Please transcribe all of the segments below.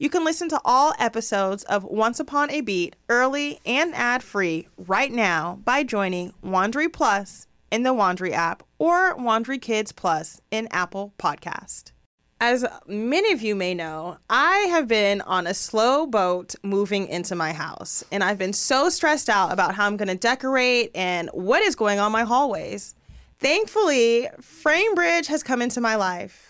You can listen to all episodes of Once Upon a Beat early and ad free right now by joining Wondery Plus in the Wondery app or Wondery Kids Plus in Apple Podcast. As many of you may know, I have been on a slow boat moving into my house, and I've been so stressed out about how I'm going to decorate and what is going on my hallways. Thankfully, FrameBridge has come into my life.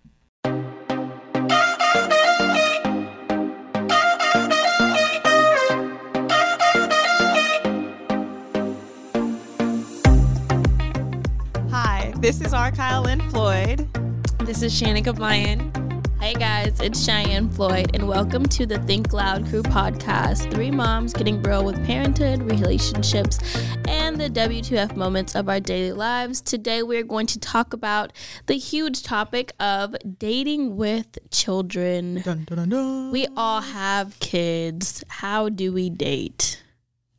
this is our Kyle Lynn Floyd. This is Shanan Bryan. Hey guys, it's Cheyenne Floyd, and welcome to the Think Loud Crew podcast. Three moms getting real with parenthood, relationships, and the W2F moments of our daily lives. Today, we're going to talk about the huge topic of dating with children. Dun, dun, dun, we all have kids. How do we date?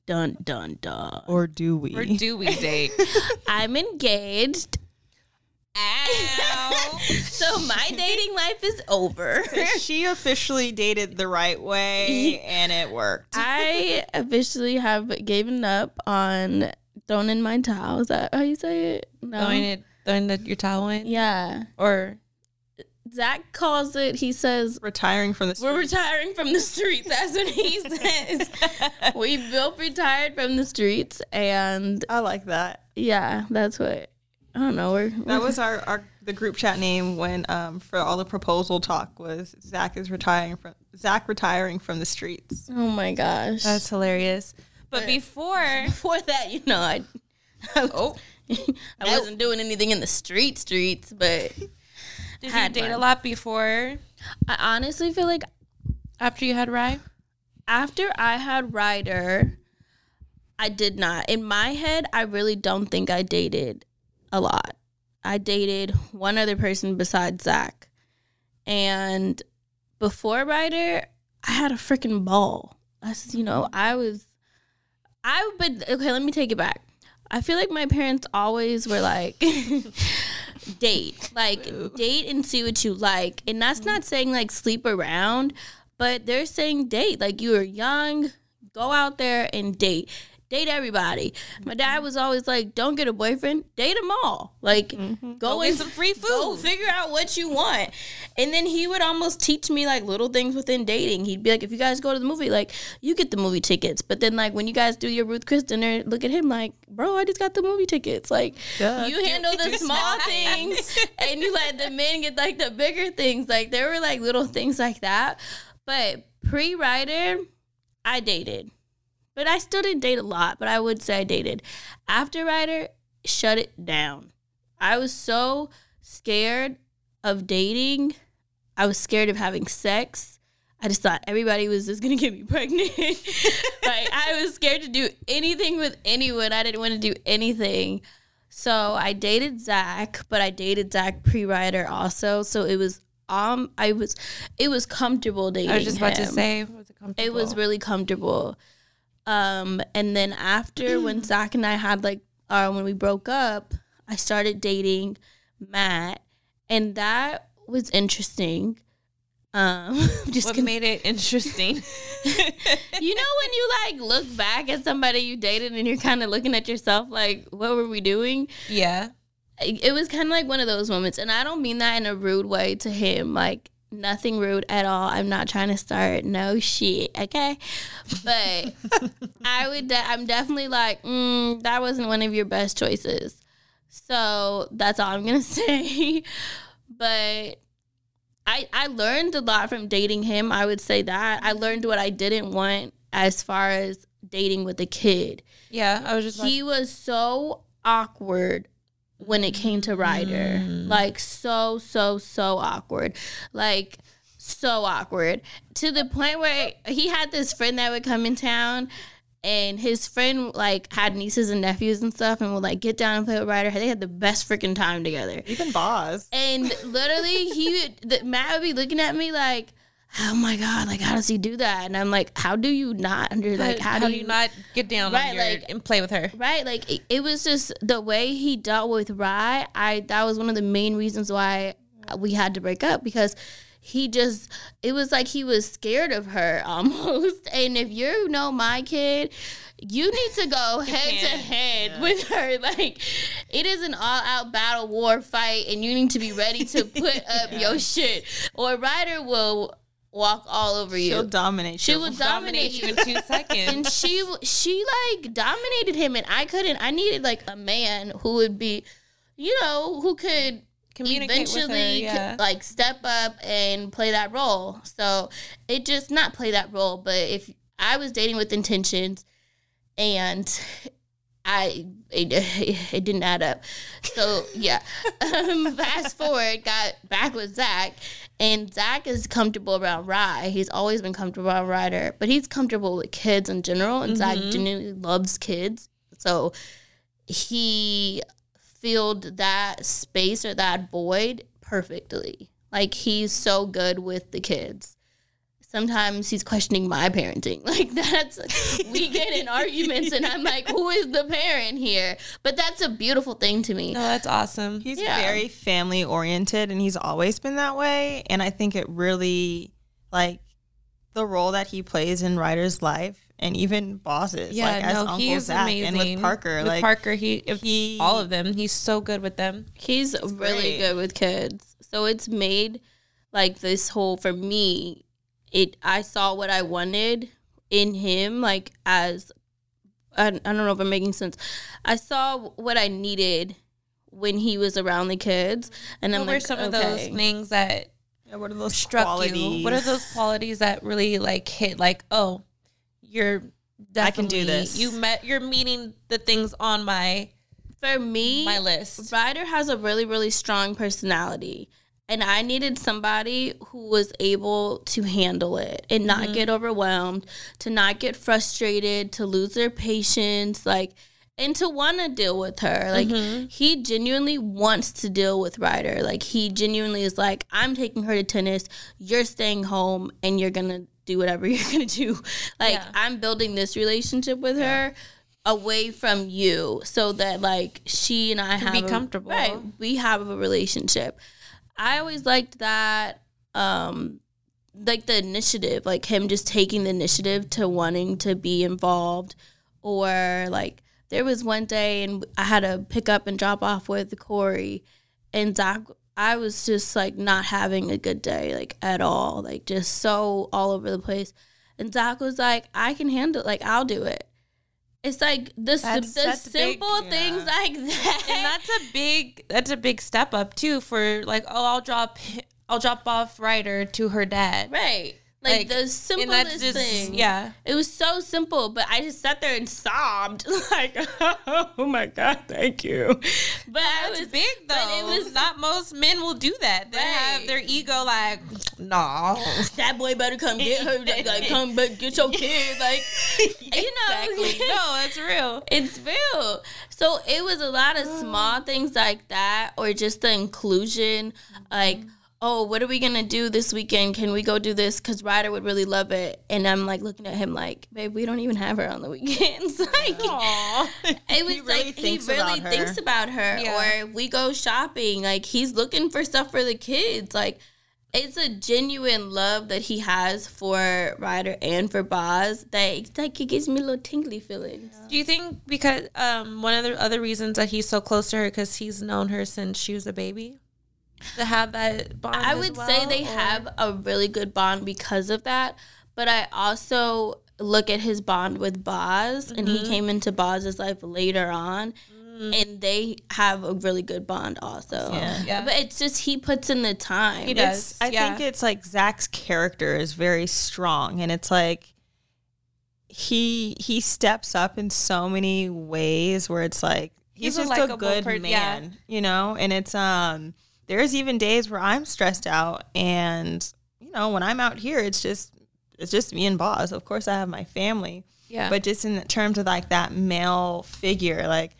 Dun dun dun. Or do we? Or do we date? I'm engaged. Ow. so my dating life is over. So she officially dated the right way and it worked. I officially have given up on throwing in my towel. Is that how you say it? No. Throwing it throwing the, your towel in? Yeah. Or Zach calls it, he says, retiring from the streets. We're retiring from the streets. That's what he says. we both retired from the streets. And I like that. Yeah, that's what I don't know. We're, that was our, our the group chat name when um for all the proposal talk was Zach is retiring from Zach retiring from the streets. Oh my gosh, that's hilarious. But, but before before that, you know, I, I oh I wasn't doing anything in the street streets, but did you date a lot before? I honestly feel like after you had Rye, after I had Ryder, I did not. In my head, I really don't think I dated a lot. I dated one other person besides Zach. And before Ryder, I had a freaking ball. I said, you know, I was I but okay, let me take it back. I feel like my parents always were like date. Like date and see what you like. And that's not mm-hmm. saying like sleep around, but they're saying date. Like you are young, go out there and date date everybody. My dad was always like, don't get a boyfriend, date them all. Like, Mm-hmm. go, get and some free Go food. figure out what you want. And then he would almost teach me like little things within dating. He'd be like, if you guys go to the movie, like, you get the movie tickets. But then, like, when you guys do your Ruth Chris dinner, look at him like, bro, I just got the movie tickets. Like, you handle the small things and you let the men get like the bigger things. Like, there were like little things like that. But pre Ryder, I dated. But I still didn't date a lot, but I would say I dated. After Ryder, shut it down. I was so scared of dating. I was scared of having sex. I just thought everybody was just gonna get me pregnant. like I was scared to do anything with anyone. I didn't want to do anything. So I dated Zach, but I dated Zach pre-Ryder also. So it was um I was it was comfortable dating. I was just about to him. say, was it comfortable? It was really comfortable. Um, and then after when Zach and I had like uh, when we broke up, I started dating Matt, and that was interesting. Um, just what gonna- made it interesting. you know when you like look back at somebody you dated and you're kind of looking at yourself like, what were we doing? yeah. it it was kind of like one of those moments and i don't mean that in a rude way to him like nothing rude at all i'm not trying to start no shit okay but i would de- i'm definitely like mm, that wasn't one of your best choices so that's all i'm gonna say but I, I learned a lot from dating him. I would say that I learned what I didn't want as far as dating with a kid Yeah. I was just like, he was so awkward when it came to Ryder. Mm. Like so, so, so awkward. Like so awkward. To the point where he had this friend that would come in town and his friend like had nieces and nephews and stuff and would like get down and play with Ryder. They had the best freaking time together. Even Boz. And literally, he would, the, Matt would be looking at me like, "Oh my god, like how does he do that?" And I'm like, "How do you not under like how, do you, not get down Right, on your, like- and play with her? right?" Like it, it was just the way he dealt with Rye. I that was one of the main reasons why we had to break up because he just it was like he was scared of her almost. And if you know my kid, you need to go head to head with her. Like it is an all out battle war fight, and you need to be ready to put up your shit, or Ryder will walk all over you. She'll dominate. She will dominate you in two seconds. And she she like dominated him, and I couldn't. I needed like a man who would be, you know, who could Communicate with her, eventually yeah. like step up and play that role. So it just not play that role, but if I was dating with intentions and I it, it didn't add up. So yeah, um, fast forward, got back with Zach, and Zach is comfortable around Rye. He's always been comfortable around Ryder, but he's comfortable with kids in general, and Zach mm-hmm. genuinely loves kids. So he filled that space or that void perfectly. Like he's so good with the kids. Sometimes he's questioning my parenting. Like that's we get in arguments and I'm like, who is the parent here? But that's a beautiful thing to me. No, that's awesome. He's Yeah. very family oriented and he's always been that way. And I think it really, like, the role that he plays in Ryder's life and even Boz's, yeah, like as no, Uncle he is Zach amazing. and with Parker. with like, Parker, he, he- all of them, he's so good with them. He's really great. good with kids. So it's made like this whole for me, it I saw what I wanted in him like as I, I don't know if I'm making sense. I saw what I needed when he was around the kids and I'm What were like some of those things that Yeah, what are those struck qualities? you? What are those qualities that really like hit? Like, oh, you're I can do this. You met. You're meeting the things on my For me, my list. Ryder has a really, really strong personality. And I needed somebody who was able to handle it and not Mm-hmm. get overwhelmed, to not get frustrated, to lose their patience, like, and to want to deal with her. Like, Mm-hmm. he genuinely wants to deal with Ryder. Like, he genuinely is like, I'm taking her to tennis, you're staying home, and you're to do whatever you're to do. Like, Yeah. I'm building this relationship with her away from you so that like she and I have be a- comfortable. right we have a relationship I always liked that um like the initiative like him just taking the initiative to wanting to be involved or like there was one day and I had to pick up and drop off with Cory, and Zach. I was just like not having a good day, like at all, like just so all over the place. And Zach was like, "I can handle, it. like I'll do it." It's like the That's- the that's big, simple things yeah. like that. and that's a big that's a big step up too for like oh I'll drop I'll drop off Ryder to her dad. right, like, Like, the simplest just thing. yeah. It was so simple, but I just sat there and sobbed, like, "Oh my god, thank you." But I was big though. but it was not most men will do that. They have their ego like, nah. that boy better come get her, like, like, come but get your kid, like, you know. Exactly. no, it's real. It's real. So it was a lot of small mm. things like that, or just the inclusion, like, mm-hmm. Oh, what are we gonna do this weekend? Can we go do this? Because Ryder would really love it. And I'm like looking at him like, babe, we don't even have her on the weekends. like, it was He really like he really about thinks about her. Yeah. Or we go shopping, like he's looking for stuff for the kids. Like it's a genuine love that he has for Ryder and for Boz that it's like it gives me a little tingly feelings. Do you think because um one of the other reasons that he's so close to her because he's known her since she was a baby to have that bond? I as would well, say they or- have a really good bond because of that. But I also look at his bond with Boz, and Mm-hmm. he came into Boz's life later on, and they have a really good bond also. Yeah. Yeah. But it's just he puts in the time. He It's, does, I yeah. think it's like Zach's character is very strong, and it's like he he steps up in so many ways where it's like he's, He's just a, likable good per- yeah. man, you know. And it's um there's even days where I'm stressed out, and you know when I'm out here, it's just it's just me and Boz. Of course, I have my family, Yeah. but just in terms of like that male figure, like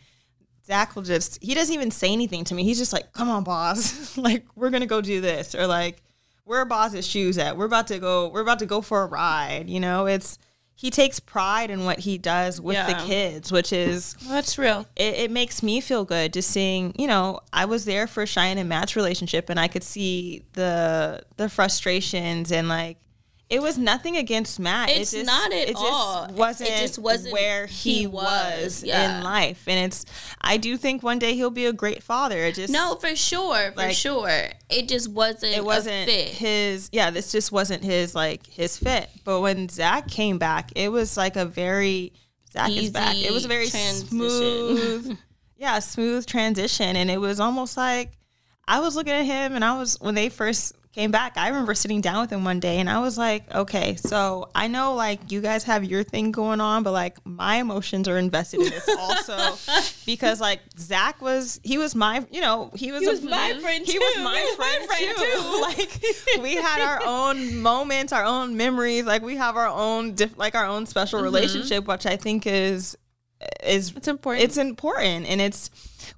Zach will just he doesn't even say anything to me. He's just like, "Come on, Boz, like we're gonna go do this," or like, "Where are Boz's shoes at? We're about to go. We're about to go for a ride." You know, it's he takes pride in what he does with the kids, which is That's real. it, it makes me feel good just seeing you know i was there for cheyenne and matt's relationship and i could see the the frustrations and like it was nothing against matt It's it just, not at it just all. It wasn't it just wasn't where he, he was, yeah. in life and it's i do think one day he'll be a great father it just No, for sure, for Like- sure. It just wasn't. it wasn't a fit. his yeah this just wasn't his like his fit but when zach came back it was like a very zach is back it was a very transition. smooth yeah smooth transition and it was almost like i was looking at him and i was when they first came back i remember sitting down with him one day and i was like okay so i know like you guys have your thing going on but like my emotions are invested in this also because like zach was he was my you know he was, He a- my friend he too. was my He was friend, my friend too. too. like we had our own moments our own memories like we have our own diff- like our own special Mm-hmm. relationship which i think is is It's important. it's important and it's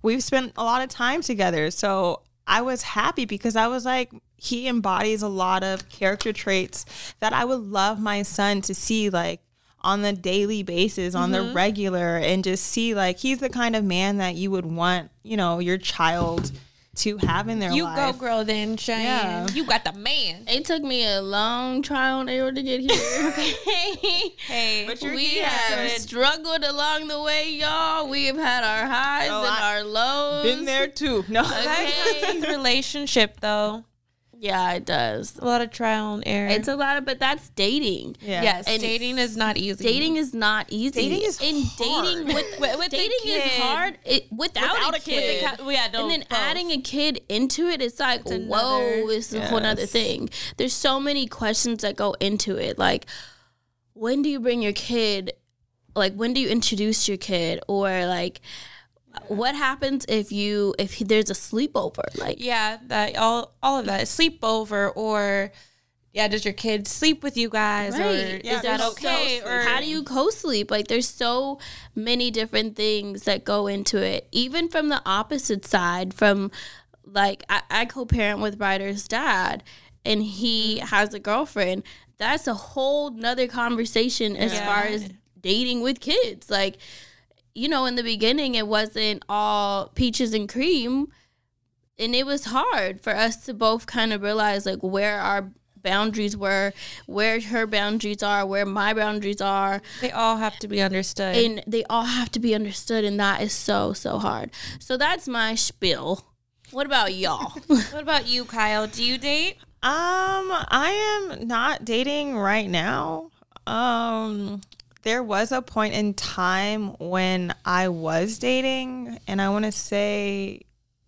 we've spent a lot of time together so i was happy because i was like he embodies a lot of character traits that i would love my son to see like on the daily basis on Mm-hmm. the regular and just see like he's the kind of man that you would want you know your child to have in their you life go, girl. Then Cheyenne. Yeah. You got the man. It took me a long trial and error to get here. Okay. Hey, But we here. have struggled along the way, y'all. We have had our highs Oh, and I- our lows. been there too no Okay. relationship though. Yeah, it does. A lot of trial and error. It's a lot of, but that's dating. yeah yes, And dating is not easy. Dating is not easy. Dating is and hard. dating with, With- with the dating is hard it, without, Without a a kid. kid. Ca- yeah, no, and then both. adding a kid into it, it's like, another- whoa, it's a whole nother Yes. thing. There's so many questions that go into it. Like, when do you bring your kid? Like, when do you introduce your kid? Or like, what happens if you if there's a sleepover? Like, Yeah, that all all of that sleepover or yeah, does your kid sleep with you guys or Right. is that okay? so- or how do you co-sleep? Like there's so many different things that go into it. Even from the opposite side, from like I, I co-parent with Ryder's dad and he Mm-hmm. has a girlfriend. That's a whole nother conversation as Yeah. far as dating with kids. Like, you know, in the beginning it wasn't all peaches and cream. And it was hard for us to both kind of realize like where our boundaries were, where her boundaries are, where my boundaries are, They all have to be understood. and they all have to be understood, and that is so so hard. So that's my spiel. What about y'all? what about you, Kyle? Do you date? Um, I am not dating right now. Um, there was a point in time when I was dating, and I want to say,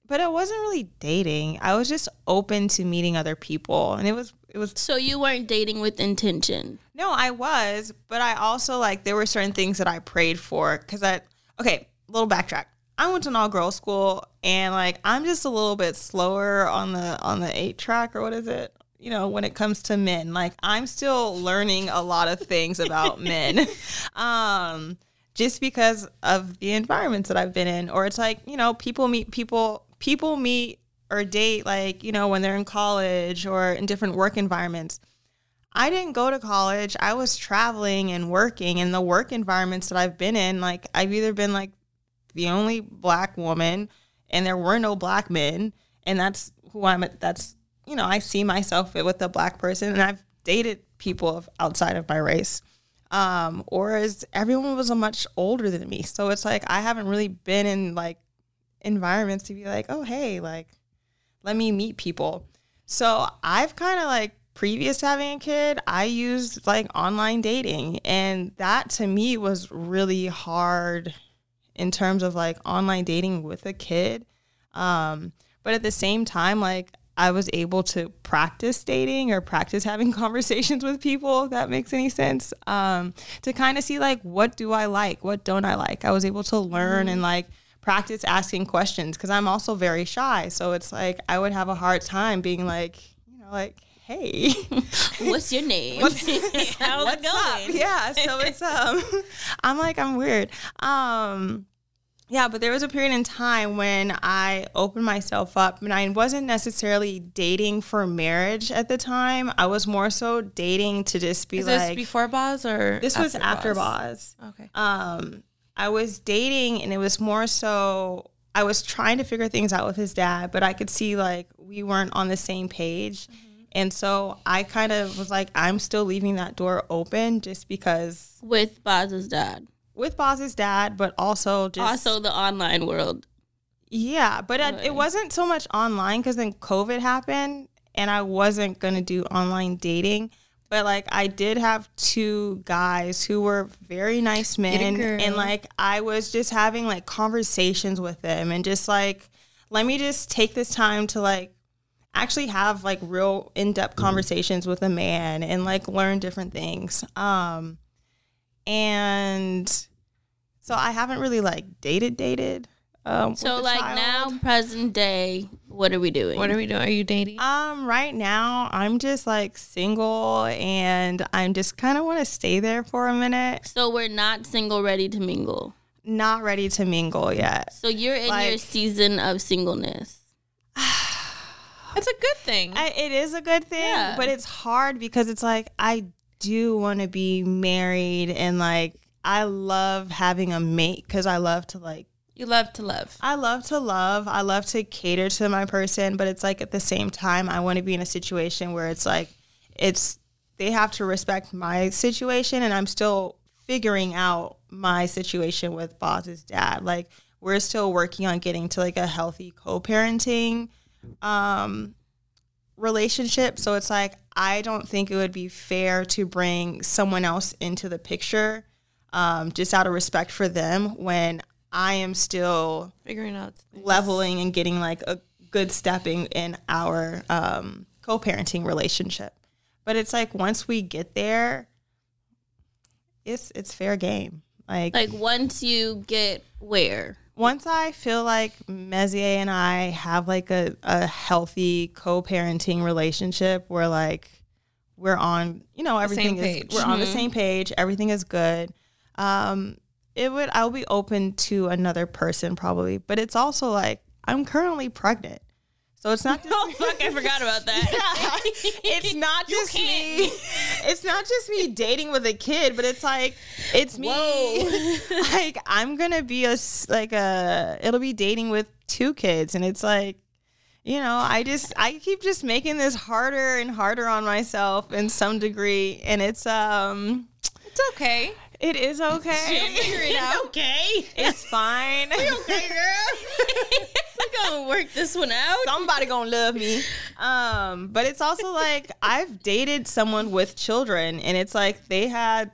but it wasn't really dating. I was just open to meeting other people, and it was it was so you weren't dating with intention. no, I was, but I also like there were certain things that I prayed for because I okay, little backtrack. I went to an all girls school and like I'm just a little bit slower on the on the eight track or what is it? You know, when it comes to men. Like I'm still learning a lot of things about men. Um just because of the environments that I've been in. Or it's like, you know, people meet people people meet or date like, you know, when they're in college or in different work environments. I didn't go to college. I was traveling and working in the work environments that I've been in. Like I've either been like the only black woman and there were no black men and that's who I'm that's you know, I see myself with a black person and I've dated people outside of my race. Um, or as everyone was much older than me. So it's like I haven't really been in like environments to be like, oh hey, like let me meet people. So I've kind of like previous to having a kid, I used like online dating. And that to me was really hard in terms of like online dating with a kid. Um, but at the same time, like I was able to practice dating or practice having conversations with people, if that makes any sense. Um, to kind of see like what do I like, what don't I like. I was able to learn and like practice asking questions because I'm also very shy. So it's like I would have a hard time being like, you know, like, hey, What's your name? What's- How's what's it going? up? Yeah. So it's um I'm like, I'm weird. Um yeah, but there was a period in time when I opened myself up and I wasn't necessarily dating for marriage at the time. I was more so dating to just be Is like this before Boz or this was after Boz. Okay. Um, I was dating, and it was more so I was trying to figure things out with his dad, but I could see like we weren't on the same page. And so I kind of was like, I'm still leaving that door open just because With Boz's dad. With Boz's dad, but also just Also the online world. yeah, but it, Right. it wasn't so much online because then COVID happened and I wasn't going to do online dating. But like I did have two guys who were very nice men girl. and like I was just having like conversations with them and just like let me just take this time to like actually have like real in-depth conversations with a man and like learn different things. Um and so I haven't really like dated dated. Um, So like child. now, present day, what are we doing? What are we doing? Are you dating? Um, right now I'm just like single and I'm just kind of want to stay there for a minute. so we're not single, ready to mingle. Not ready to mingle yet. So you're in your season of singleness. It's a good thing. I, it is a good thing, Yeah. but it's hard because it's like I do want to be married and like I love having a mate because I love to like you love to love. I love to love. I love to cater to my person, but it's like at the same time, I want to be in a situation where it's like, it's, they have to respect my situation and I'm still figuring out my situation with Boz's dad. Like, we're still working on getting to like a healthy co parenting um, relationship. So it's like, I don't think it would be fair to bring someone else into the picture um, just out of respect for them when I am still Figuring out things. leveling and getting like a good stepping in our um, co-parenting relationship. But it's like once we get there, it's it's fair game. Like, Like once you get where? once I feel like Mezier and I have like a, a healthy co-parenting relationship where like we're on, you know, everything is we're on the Mhm. same page, everything is good. Um, it would I'll be open to another person probably, but it's also like I'm currently pregnant. So it's not just Oh fuck, I forgot about that. it's not just me. It's not just me dating with a kid, but it's like it's me. Whoa. like I'm gonna be a like a. It'll be dating with two kids, and it's like, you know, I just I keep just making this harder and harder on myself in some degree, and it's um, It's okay. It is okay. Figure it out. okay. It's fine. we okay, girl. We're gonna work this one out. Somebody gonna love me. Um, but it's also like I've dated someone with children, and it's like they had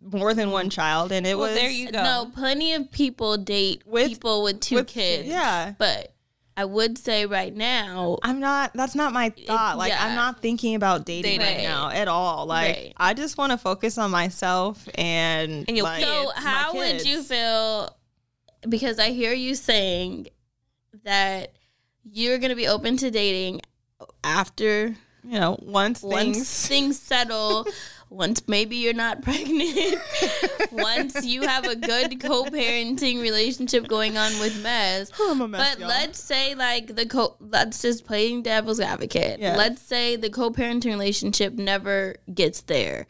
more than one child, and it Well, was there you go. No, plenty of people date With- people with two with- kids. yeah. But I would say right now, I'm not. That's not my thought. Like yeah. I'm not thinking about dating Dating. right now at all. Like Right. I just want to focus on myself and. And like, so how would you feel? Because I hear you saying that you're gonna be open to dating after You know, once once things. things settle. Once maybe you're not pregnant, once you have a good co-parenting relationship going on with Mez, I'm a mess, but y'all. let's say like the co let's just playing devil's advocate. Yeah. Let's say the co-parenting relationship never gets there.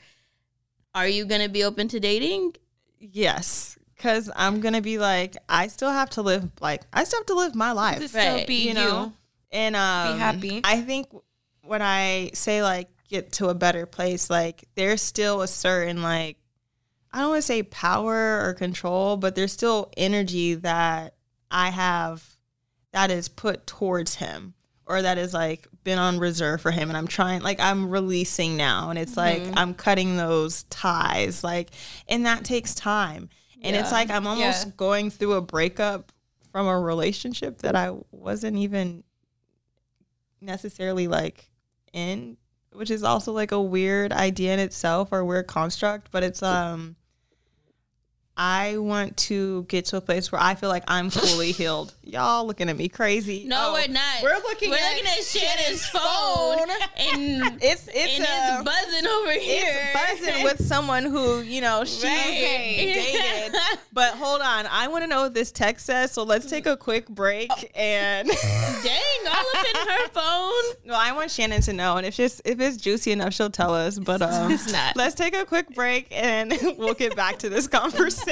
Are you gonna be open to dating? Yes, because I'm gonna be like, I still have to live. Like I still have to live my life. To still be you you. know and um, happy. i think when i say like get to a better place like there's still a certain like i don't want to say power or control but there's still energy that i have that is put towards him or that is like been on reserve for him and i'm trying like i'm releasing now and it's like mm-hmm. i'm cutting those ties like and that takes time. And it's like i'm almost Yeah. going through a breakup from a relationship that i wasn't even necessarily like in which is also like a weird idea in itself or weird construct but it's um I want to get to a place where I feel like I'm fully healed. Y'all looking at me crazy. No, Oh, we're not. We're looking We're at looking at Shanan's phone, and It's it's and uh, it's buzzing over here. it's buzzing with someone who you know she's Right. dated. But hold on, I want to know what this text says. So let's take a quick break and. Dang, all up in her phone. No, I want Shannon to know, and if it's if it's juicy enough, she'll tell us. But um, It's not. Let's take a quick break, and we'll get back to this conversation.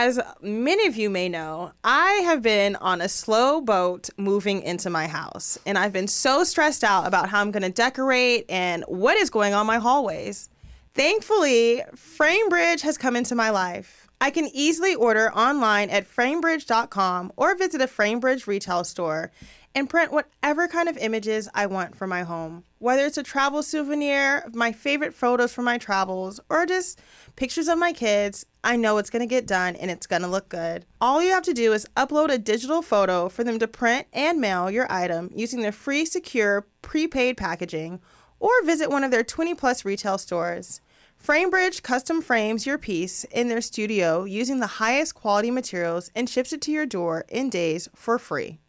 As many of you may know, I have been on a slow boat moving into my house, and I've been so stressed out about how I'm going to decorate and what is going on my hallways. Thankfully, FrameBridge has come into my life. I can easily order online at framebridge.com or visit a FrameBridge retail store and print whatever kind of images I want for my home. Whether it's a travel souvenir, my favorite photos from my travels, or just pictures of my kids, I know it's to get done and it's to look good. All you have to do is upload a digital photo for them to print and mail your item using their free, secure, prepaid packaging, or visit one of their 20 plus retail stores. FrameBridge custom frames your piece in their studio using the highest quality materials and ships it to your door in days for free.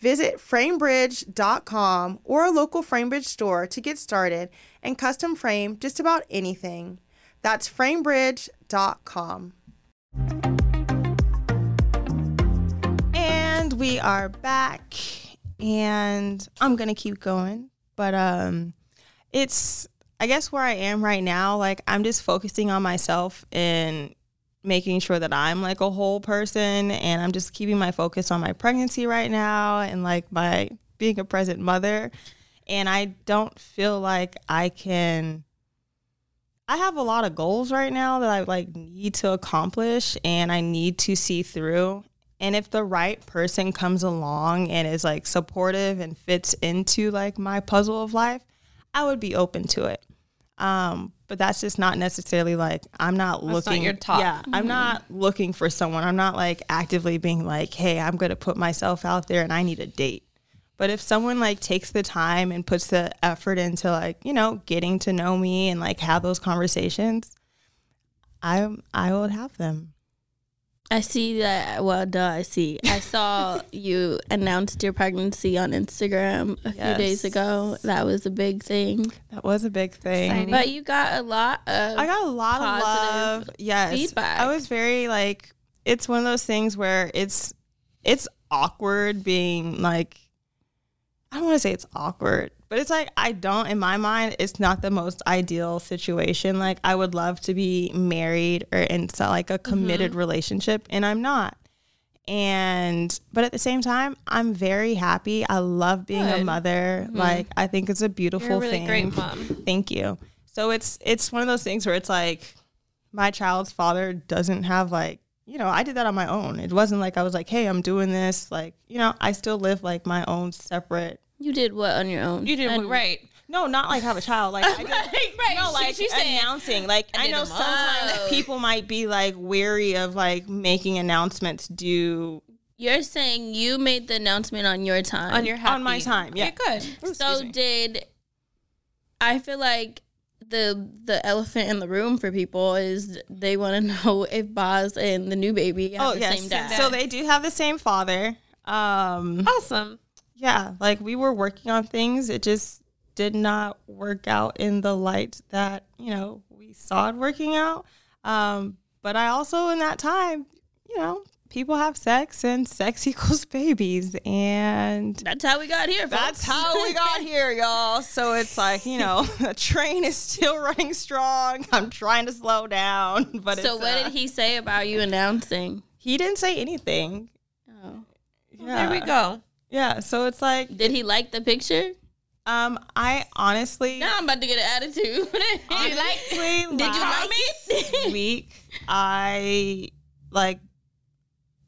Visit framebridge.com or a local FrameBridge store to get started and custom frame just about anything. That's framebridge.com. And we are back and I'm going to keep going, but um it's I guess where I am right now, like I'm just focusing on myself and making sure that I'm like a whole person and I'm just keeping my focus on my pregnancy right now and like my being a present mother. And I don't feel like I can I have a lot of goals right now that I like need to accomplish and I need to see through. And if the right person comes along and is like supportive and fits into like my puzzle of life, I would be open to it. Um, but that's just not necessarily like I'm not That's not looking. your top. Yeah, I'm mm-hmm. not looking for someone. I'm not like actively being like, hey, I'm gonna put myself out there and I need a date. But if someone like takes the time and puts the effort into like you know getting to know me and like have those conversations, I I would have them. I see that. Well, duh, I see. I saw you announced your pregnancy on Instagram a few days ago. That was a big thing. That was a big thing. Exciting. But you got a lot of. I got a lot of love. Yes. feedback. I was very like it's one of those things where it's it's awkward being like I don't want to say it's awkward, but it's like I don't in my mind it's not the most ideal situation. Like I would love to be married or in like a committed Mm-hmm. relationship and I'm not. And but at the same time, I'm very happy. I love being a Good. mother. Like I think it's a beautiful You're a really thing. great mom. Thank you. So it's it's one of those things where it's like my child's father doesn't have like you know I did that on my own. It wasn't like I was like, hey, I'm doing this. Like you know, I still live like my own separate. You did what on your own? You did And- right. No, not like have a child. Like I did, right. no, like she's saying, announcing. Like I, did know sometimes all. people might be like weary of like making announcements due You're saying you made the announcement on your time. on your happy. on my time. Yeah. good. So did I feel like the the elephant in the room for people is they want to know if Boz and the new baby have Oh the yes. same dad. So they do have the same father. Um Awesome. Yeah, like we were working on things. It just did not work out in the light that, you know, we saw it working out. Um, but I also, in that time, you know, people have sex and sex equals babies. And That's how we got here. that's how we got here, y'all. So it's like, you know, the train is still running strong. I'm trying to slow down. But so it's, what uh, did he say about you announcing? he didn't say anything. Oh. Yeah. There we go. Yeah. So it's like, Did he like the picture? um, I honestly. Now I'm about to get an attitude. Honestly, like, Did you like it? week I like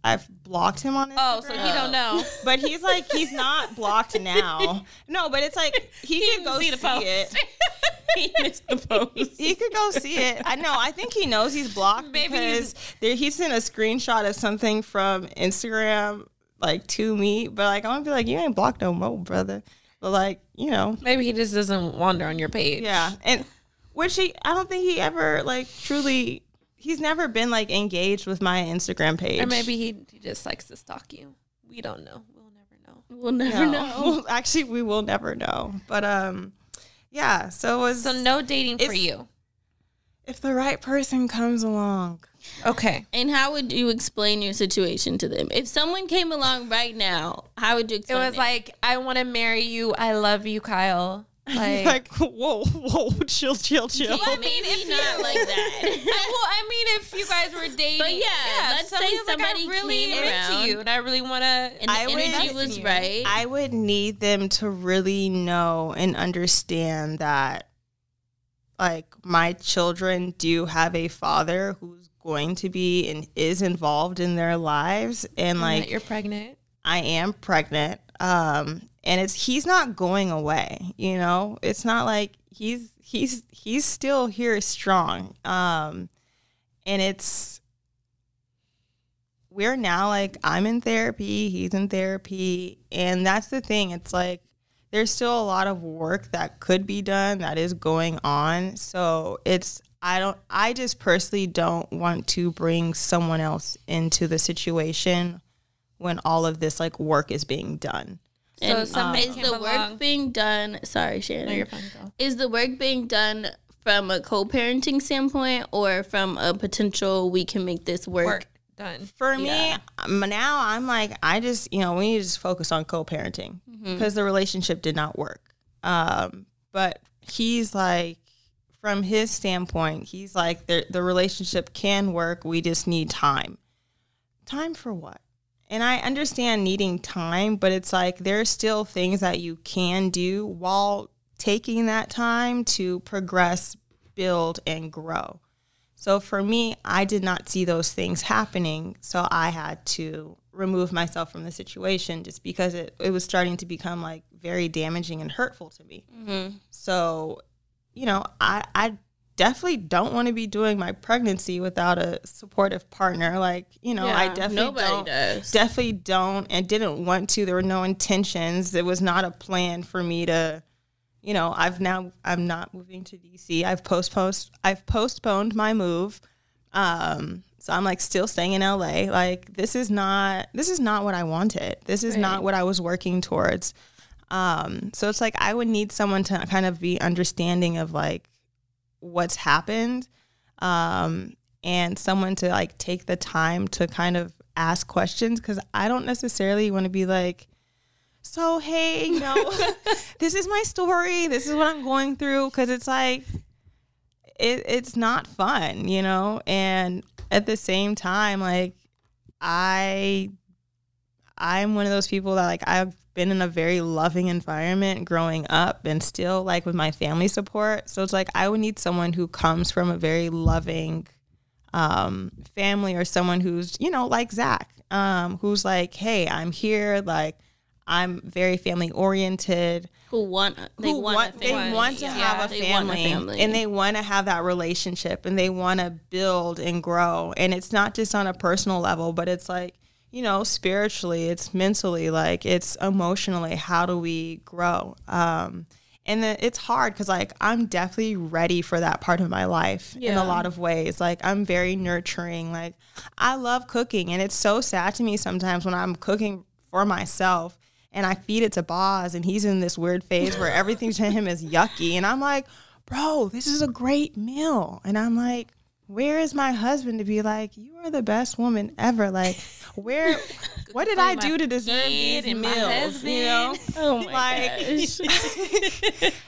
I've blocked him on Instagram. Oh, so he don't know. But he's like he's not blocked now. No, but it's like he, could didn't go see the post. it. he missed the post. He could go see it. I know. I think he knows he's blocked Maybe because there he sent a screenshot of something from Instagram like to me. But like I'm gonna be like, you ain't blocked no more, brother. But like, you know, Maybe he just doesn't wander on your page. Yeah, and which he, I don't think he ever like truly. He's never been like engaged with my Instagram page. Or maybe he, he just likes to stalk you. We don't know. We'll never know. We'll never No. know. Actually, we will never know. But um, yeah. So it was So no dating for you. if the right person comes along. Okay. And how would you explain your situation to them? If someone came along right now, how would you explain It explain was like, I want to marry you. I love you, Kyle. Like, Like, whoa, whoa, chill, chill, chill. Well, maybe not like that. well, I mean, if you guys were dating, But yeah, let's say somebody's like, somebody really came around into you, and I really want to. and the I would- energy was right. I would need them to really know and understand that like my children do have a father who's going to be and is involved in their lives and like you're pregnant. I am pregnant um and it's he's not going away, you know? It's not like he's he's he's still here strong. Um and it's we're now like I'm in therapy, he's in therapy, and that's the thing. It's like there's still a lot of work that could be done that is going on. So it's I don't I just personally don't want to bring someone else into the situation when all of this like work is being done. So And some men is the belong- work being done? Sorry, Shanan. No, you're fine. Is the work being done from a co-parenting standpoint or from a potential we can make this work? Work done. For Yeah. me, um, now I'm like, I just, you know, we need to just focus on co-parenting because the relationship did not work. Um, but he's like, from his standpoint, he's like, the the relationship can work. We just need time. Time for what? And I understand needing time, but it's like there are still things that you can do while taking that time to progress, build, and grow. So for me, I did not see those things happening. So I had to remove myself from the situation just because it, it was starting to become like very damaging and hurtful to me. Mm-hmm. So, you know, I, I definitely don't want to be doing my pregnancy without a supportive partner. Like, you know, I definitely don't, does. definitely don't and didn't want to. There were no intentions. It was not a plan for me to, you know, I've now I'm not moving to DC. I've postponed I've postponed my move. Um so I'm like still staying in LA. Like this is not this is not what I wanted. This is not what I was working towards. Um so it's like I would need someone to kind of be understanding of like what's happened um and someone to like take the time to kind of ask questions cuz I don't necessarily want to be like so hey, you know, this is my story. This is what I'm going through because it's like it, it's not fun, you know. And at the same time, like I, I'm one of those people that like I've been in a very loving environment growing up, and still like with my family support. So it's like I would need someone who comes from a very loving um, family or someone who's you know like Zach, um, who's like, hey, I'm here, like. I'm very family oriented. Who want they Who want, a they want to Yeah, have a they want family, and they want to have that relationship and they want to build and grow. And it's not just on a personal level, but it's like you know, spiritually, it's mentally, like it's emotionally. How do we grow? Um, and the, it's hard because like I'm definitely ready for that part of my life in a lot of ways. Like I'm very nurturing. Like I love cooking, and it's so sad to me sometimes when I'm cooking for myself and I feed it to Boz, and he's in this weird phase where everything to him is yucky, and I'm like, bro, this is a great meal, and I'm like. Where is my husband to be like, you are the best woman ever? Like, where, what did I do to deserve kid these and my meals? You know, Oh my like gosh.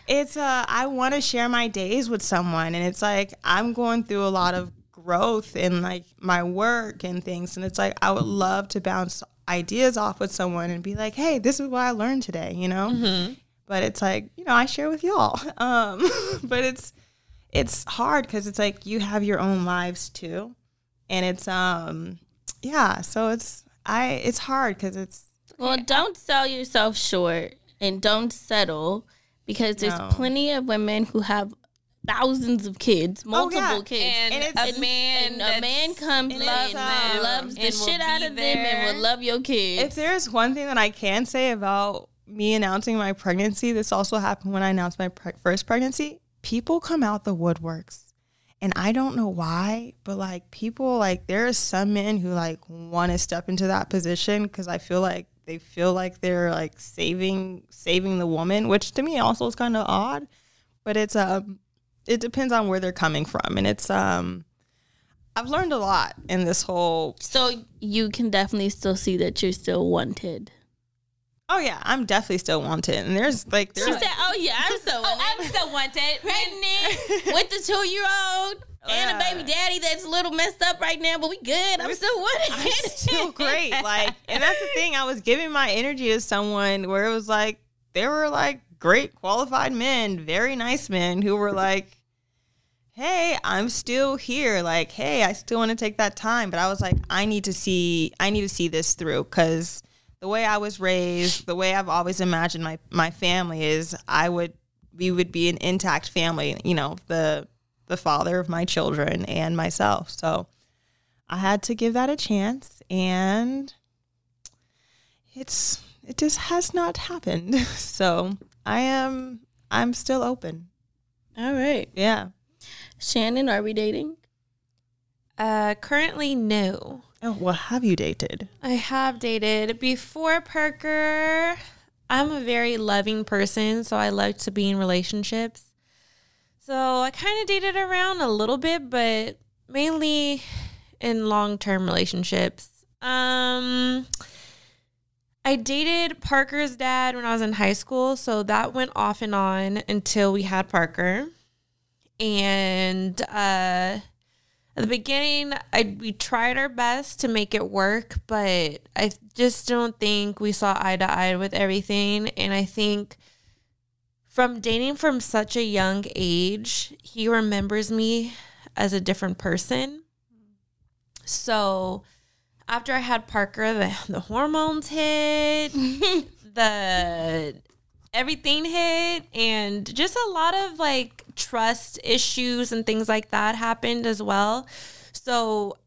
it's uh I want to share my days with someone and it's like I'm going through a lot of growth in like my work and things and it's like I would love to bounce ideas off with someone and be like, "Hey, this is what I learned today," you know? But it's like, you know, I share with y'all. Um but it's it's hard cuz it's like you have your own lives too. And it's um yeah, so it's I it's hard cuz it's Well, don't sell yourself short and don't settle because there's No. plenty of women who have thousands of kids, multiple yeah. kids. And, And it's- a man, and a man comes and love, it's, um, loves the and shit out be of them and there. will love your kids. If there's one thing that I can say about me announcing my pregnancy, this also happened when I announced my pre- first pregnancy. People come out the woodworks. And I don't know why, but like people, like there are some men who like want to step into that position because I feel like they feel like they're like saving saving the woman, which to me also is kind of odd. But it's um, it depends on where they're coming from, and it's um, I've learned a lot in this whole so you can definitely still see that you're still wanted. Oh yeah, I'm definitely still wanted, and there's like She there's said, "Oh yeah, I'm so Oh, I'm wanted." still wanted. pregnant with the two year old oh, and a baby daddy that's a little messed up right now, but we good. I'm still wanted. I'm still great. Like, and that's the thing. I was giving my energy to someone where it was like there were like great qualified men, very nice men who were like, "Hey, I'm still here. Like, hey, I still want to take that time." But I was like, I need to see, I need to see this through because the way I was raised, the way I've always imagined my my family is, I would we would be an intact family, you know, the the father of my children and myself. So I had to give that a chance and it's it just has not happened. So I am I'm still open. All right. Yeah. Shanan, are we dating? Uh, currently, no. Oh, well, have you dated? I have dated before Parker. I'm a very loving person, so I like to be in relationships. So I kind of dated around a little bit, but mainly in long-term relationships. Um I dated Parker's dad when I was in high school, so that went off and on until we had Parker. And uh at the beginning, I we tried our best to make it work, but I just don't think we saw eye to eye with everything. And I think from dating from such a young age, he remembers me as a different person. So after I had Parker, the, the hormones hit, the everything hit, and just a lot of like trust issues and things like that happened as well. So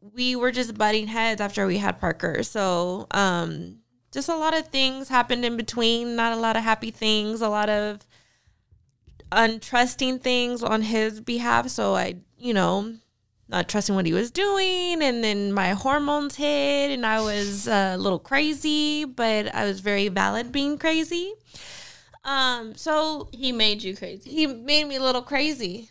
we were just butting heads after we had Parker. So um just a lot of things happened in between, not a lot of happy things, a lot of untrusting things on his behalf. So I, you know, not trusting what he was doing. And then my hormones hit and I was uh, a little crazy, but I was very valid being crazy. Um, so He made you crazy. he made me a little crazy.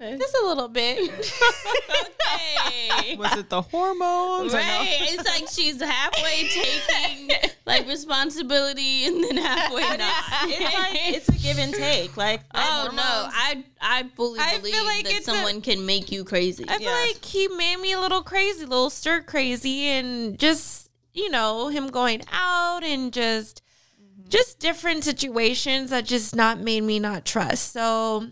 Okay. Just a little bit. okay. Was it the hormones? or no? Right. It's like she's halfway taking like responsibility and then halfway not. It's like it's a give and take. Like Oh no, I I fully I believe like that it's a- someone can make you crazy. I feel Yeah. like he made me a little crazy, a little stir crazy, and just you know him going out and just mm-hmm. just different situations that just not made me not trust. So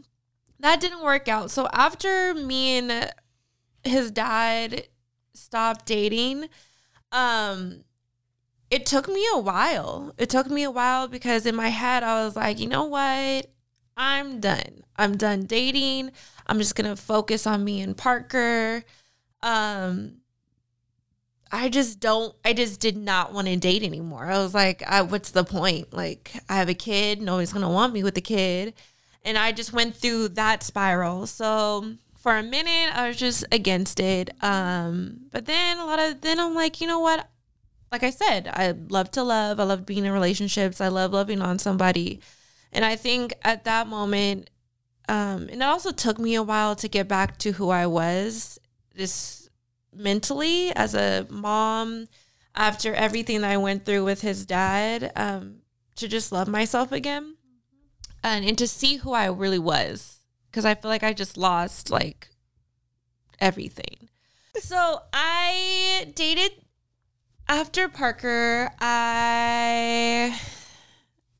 that didn't work out. So after me and his dad stopped dating, um, it took me a while. It took me a while because in my head I was like, you know what? I'm done. I'm done dating. I'm just gonna focus on me and Parker. Um I just don't I just did not want to date anymore. I was like, I, what's the point? Like I have a kid, nobody's gonna want me with the kid. And I just went through that spiral. So for a minute I was just against it. Um but then a lot of then I'm like, you know what? Like I said, I love to love. I love being in relationships. I love loving on somebody. And I think at that moment, um, and it also took me a while to get back to who I was, just mentally as a mom, after everything that I went through with his dad, um, to just love myself again, and and to see who I really was, because I feel like I just lost like everything. So I dated after Parker. I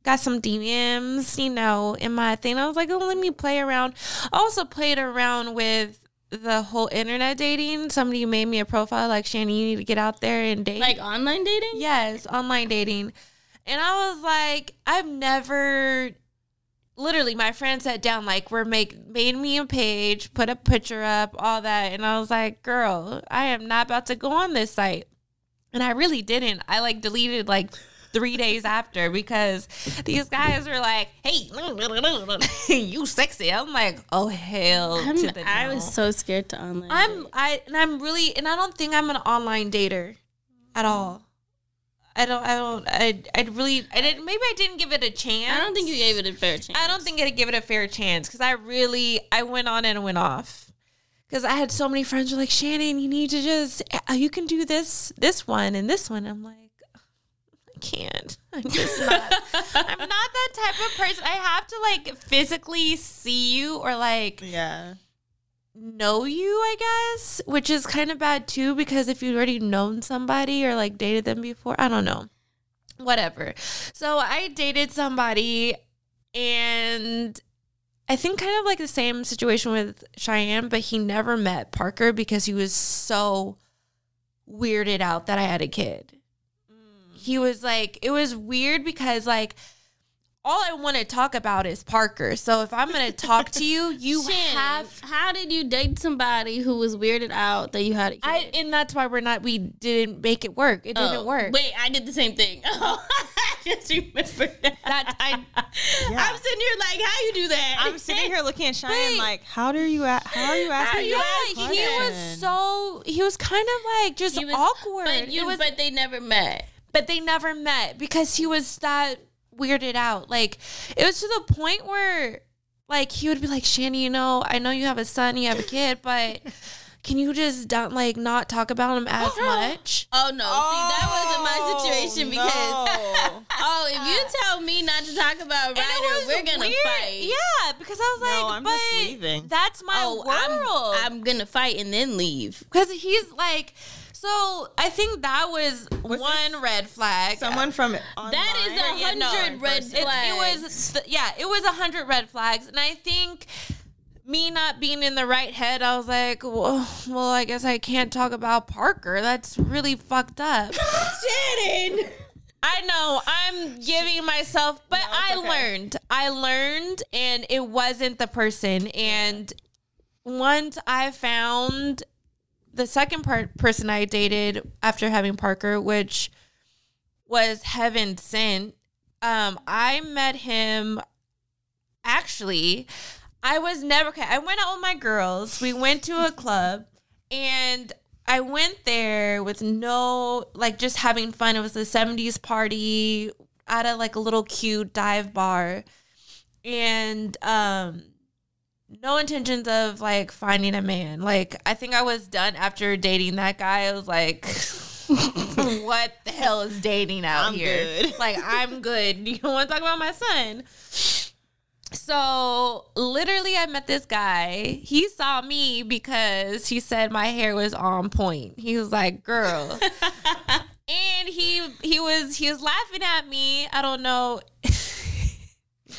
got some DMs, you know, in my thing. I was like, oh, let me play around. I also played around with the whole internet dating. Somebody made me a profile like, Shanan, you need to get out there and date. like online dating? Yes, online dating. And I was like, I've never literally my friend sat down like we're make made me a page, put a picture up, all that, and I was like, girl, I am not about to go on this site. And I really didn't. I like deleted like three days after because these guys were like, "Hey, you sexy." I'm like, "Oh hell I'm, to the I no." was so scared to online. I'm date. I and I'm really and I don't think I'm an online dater at all. I don't I don't I I really I didn't maybe I didn't give it a chance. I don't think you gave it a fair chance. I don't think I'd give it a fair chance because I really I went on and went off because I had so many friends who were like Shanan, you need to just uh, you can do this this one and this one. I'm like. I can't. I'm just not. I'm not that type of person. I have to like physically see you or like Yeah. Know you, I guess, which is kind of bad too because if you've already known somebody or like dated them before, I don't know. Whatever. So I dated somebody and I think kind of like the same situation with Cheyenne, but he never met Parker because he was so weirded out that I had a kid. Mm. He was like, it was weird because like all I want to talk about is Parker. So if I'm going to talk to you, you Shanan, have how did you date somebody who was weirded out that you had a kid? I and that's why we're not we didn't make it work. It didn't Oh, work. Wait, I did the same thing. Oh, I just remembered that. That I Yeah. I'm sitting here like, how you do that? I'm sitting here looking at Cheyenne Wait. like, how do you? A- how are you asking? you this yeah, asking he was so he was kind of like just was- awkward. But, you, was, but they never met. but they never met because he was that weirded out. Like it was to the point where like he would be like, Shanny, you know, I know you have a son, you have a kid, but can you just don't like not talk about him as much? Oh no! See, that wasn't my oh, situation because no. oh, if you tell me not to talk about And it Ryder, was we're gonna weird. fight. Yeah, because I was like, No, I'm but just leaving. that's my Oh, world. I'm, I'm gonna fight and then leave. because he's like so i think that was, Was one red flag. Someone from That is a Yeah, no, hundred red flags. it was th- yeah it was a hundred red flags. And i think me not being in the right head i was like well, well i guess i can't talk about parker. That's really fucked up. Shanan. i know. I'm giving myself but No, i okay. learned. I learned and it wasn't the person. And once i found the second part person i dated after having parker which was heaven sent. Um i met him actually i was never okay i went out with my girls. We went to a club and i went there with no like just having fun. It was a 70s party at a like a little cute dive bar. And um no intentions of like finding a man. Like i think i was done after dating that guy. I was like what the hell is dating out I'm here? good. like i'm good. You don't want to talk about my son? So literally i met this guy. He saw me because he said my hair was on point. He was like girl. And he he was he was laughing at me. I don't know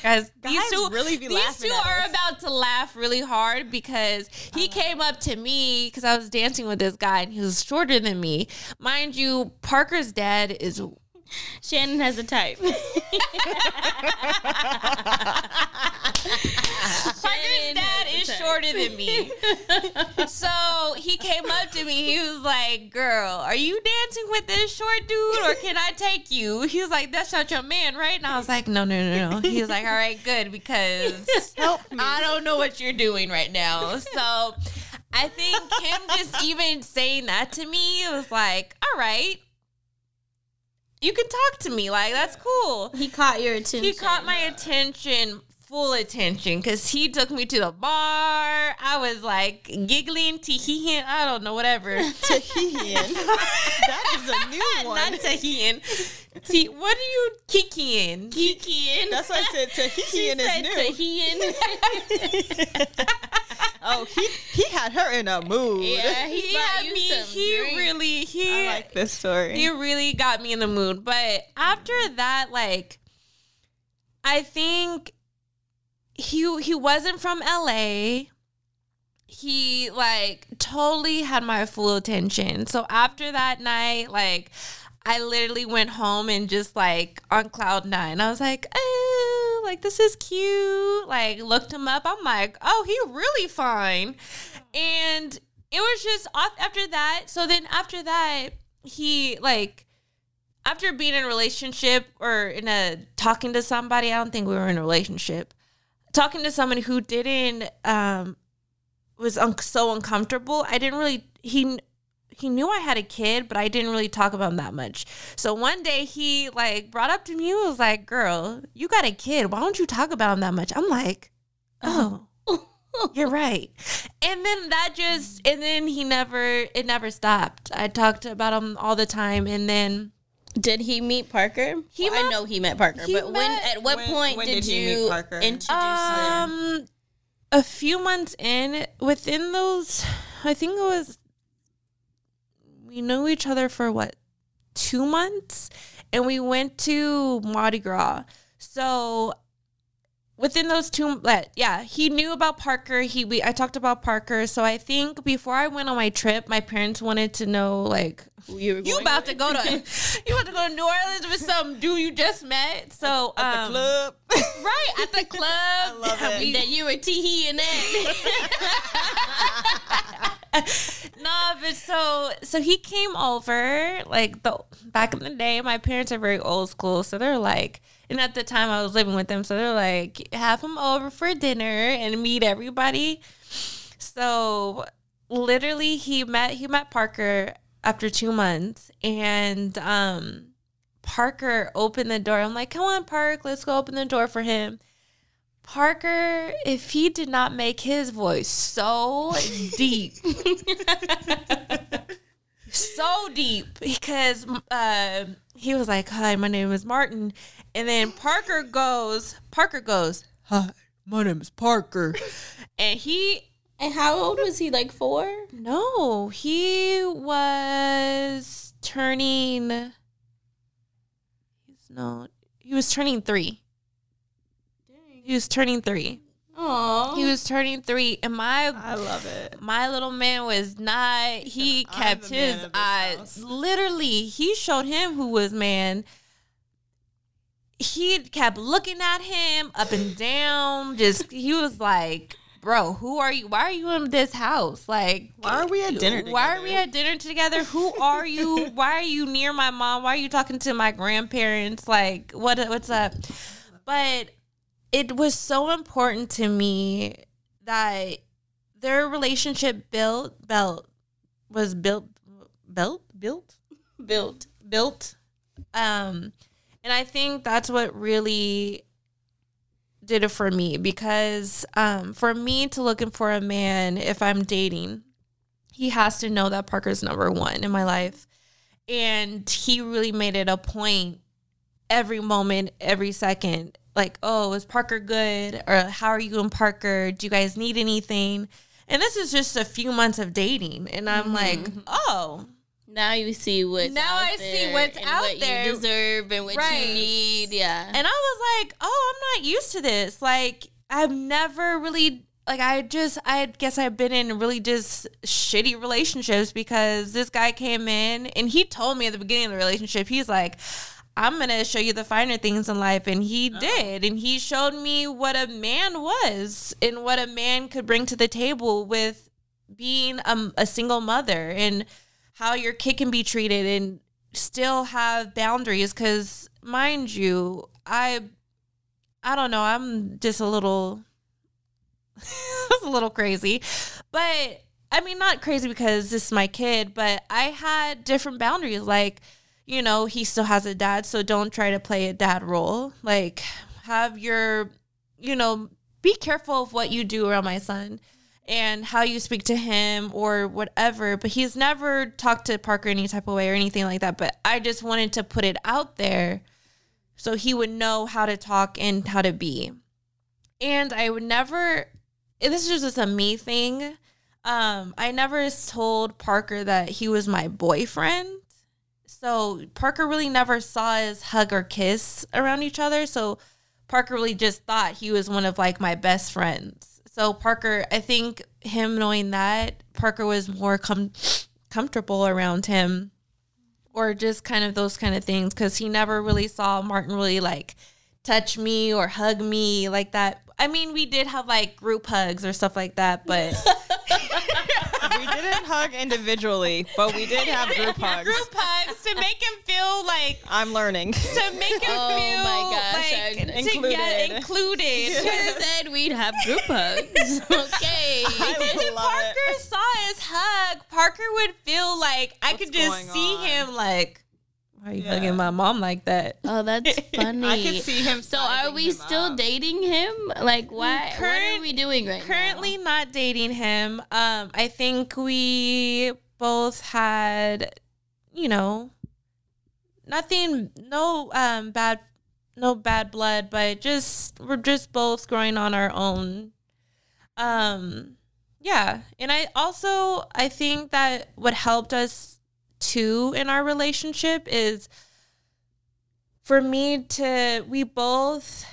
Guys, these Guys two really be these two are us. about to laugh really hard because he came up to me because I was dancing with this guy and he was shorter than me. Mind you, Parker's dad is Shannon has a type. Parker's dad is shorter than me. so he came up to me. He was like, "Girl, are you dancing with this short dude, or can I take you?" He was like, "That's not your man, right?" And I was like, "No, no, no, no." He was like, "All right, good, because Help me. I don't know what you're doing right now." So I think him just even saying that to me, was like, "All right." You can talk to me, like that's cool. He caught your attention. He caught my attention, full attention, because he took me to the bar. I was like giggling, teeheeing, I don't know, whatever. Tahian. that is a new one. Not teeheeing. Te- what are you kikiing? Kikiing. That's why I said She is said new. Tahian. Oh, he he had her in a mood. yeah, he, He had me. He drinks. really. He. I like this story. He really got me in the mood. But after that, like, I think he he wasn't from LA. He like totally had my full attention. So after that night, like I literally went home and just like on cloud nine. I was like, oh, like this is cute. Like looked him up. I'm like, oh, he really fine. And it was just off after that. So then after that, he like after being in a relationship or in a talking to somebody, I don't think we were in a relationship. Talking to someone who didn't um was un- so uncomfortable. I didn't really he he knew I had a kid, but I didn't really talk about him that much. So one day he like brought up to me, was like, "Girl, you got a kid. Why don't you talk about him that much?" I'm like, "Oh, you're right." And then that just and then he never it never stopped. I talked about him all the time, and then Did he meet Parker? He Well, I know he met Parker, he but when at what When- point when did, did you Parker? introduce him? um a few months in within those I think it was we knew each other for what two months and we went to Mardi Gras. So within those two yeah he knew about parker he we i talked about parker so i think before i went on my trip my parents wanted to know like Who You, were you about to go to you about to go to new orleans with some dude you just met so At um, the club. right at the club. I love it. That you were tee and that. nah, but so so he came over like the back in the day. My parents are very old school, so they're like, and at the time I was living with them, so they're like, have him over for dinner and meet everybody. So literally, he met he met Parker after two months, and um, Parker opened the door. I'm like, come on, Park, let's go open the door for him. Parker, if he did not make his voice so deep, so deep, because uh, he was like, "Hi, my name is Martin," and then Parker goes, Parker goes, "Hi, my name is Parker," and he and how old was he? Like four? no, he was turning. He's no, he was turning three. He was turning three. Oh, He was turning three, and my I love it. my little man was not. He I'm kept his eyes. house. Literally, he showed him who was man. He kept looking at him up and down. Just he was like, "Bro, who are you? Why are you in this house? Like, Why are we at dinner Why are we at dinner together? Who are you? Why are you near my mom? Why are you talking to my grandparents? Like, what? What's up?" But it was so important to me that their relationship built built was built built built built. built um and i think that's what really did it for me because um for me to looking for a man if i'm dating he has to know that parker's number one in my life and he really made it a point every moment every second like oh is parker good or how are you and parker do you guys need anything and this is just a few months of dating and i'm mm-hmm. like oh Now you see what's Now out I see there what's and out what there. you deserve and what Right. you need. Yeah. And I was like, oh, I'm not used to this. Like, I've never really, like, I just, I guess I've been in really just shitty relationships because this guy came in and he told me at the beginning of the relationship, he's like, I'm going to show you the finer things in life. And he did. And he showed me what a man was and what a man could bring to the table with being um, a single mother and how your kid can be treated and still have boundaries because mind you i i don't know i'm just a little a little crazy but i mean not crazy because this is my kid but i had different boundaries like you know he still has a dad so don't try to play a dad role like have your you know be careful of what you do around my son and how you speak to him or whatever. But he's never talked to Parker any type of way or anything like that. But I just wanted to put it out there so he would know how to talk and how to be. And I would never, this is just a me thing. Um, I never told Parker that he was my boyfriend. So Parker really never saw us hug or kiss around each other. So Parker really just thought he was one of like my best friends. So Parker, I think him knowing that Parker was more com- comfortable around him, or just kind of those kind of things, because he never really saw Martin really like touch me or hug me like that. I mean, we did have like group hugs or stuff like that, but we didn't hug individually, but we did have group hugs. group hugs to make him feel like I'm learning. to make him Oh feel my gosh, like I- Included. together- included. You said we'd have group hugs. okay. Because if Parker it. saw his hug, Parker would feel like I What's could just see on? him like, why are you Yeah. hugging my mom like that? Oh, that's funny. I can see him. So are we him still up. dating him? Like why what are we doing right Currently not dating him. Um, I think we both had, you know, nothing, no um bad, no bad blood, but just we're just both growing on our own. Um, yeah, and I also I think that what helped us too in our relationship is for me to we both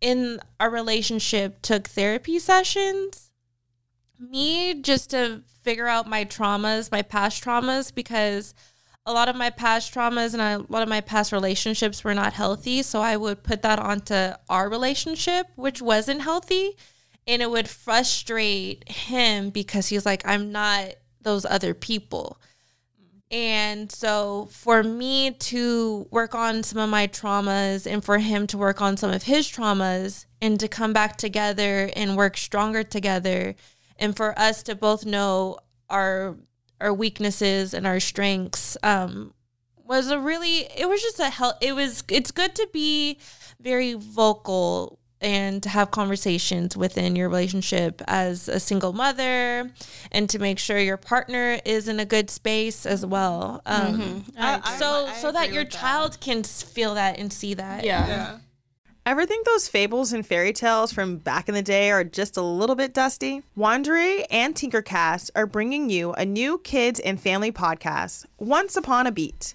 in our relationship took therapy sessions. Me just to figure out my traumas, my past traumas, because a lot of my past traumas and a lot of my past relationships were not healthy. So I would put that onto our relationship, which wasn't healthy. And it would frustrate him because he's like, I'm not those other people. And so for me to work on some of my traumas and for him to work on some of his traumas and to come back together and work stronger together and for us to both know our our weaknesses and our strengths um was a really it was just a help it was it's good to be very vocal and to have conversations within your relationship as a single mother and to make sure your partner is in a good space as well um, I- I- so I so that your with that. child can feel that and see that Yeah. Ever think those fables and fairy tales from back in the day are just a little bit dusty? Wondery and Tinkercast are bringing you a new kids and family podcast, Once Upon a Beat.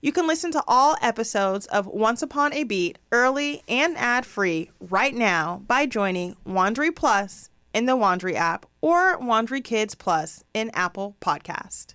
You can listen to all episodes of Once Upon a Beat early and ad free right now by joining Wondery Plus in the Wondery app or Wondery Kids Plus in Apple Podcast.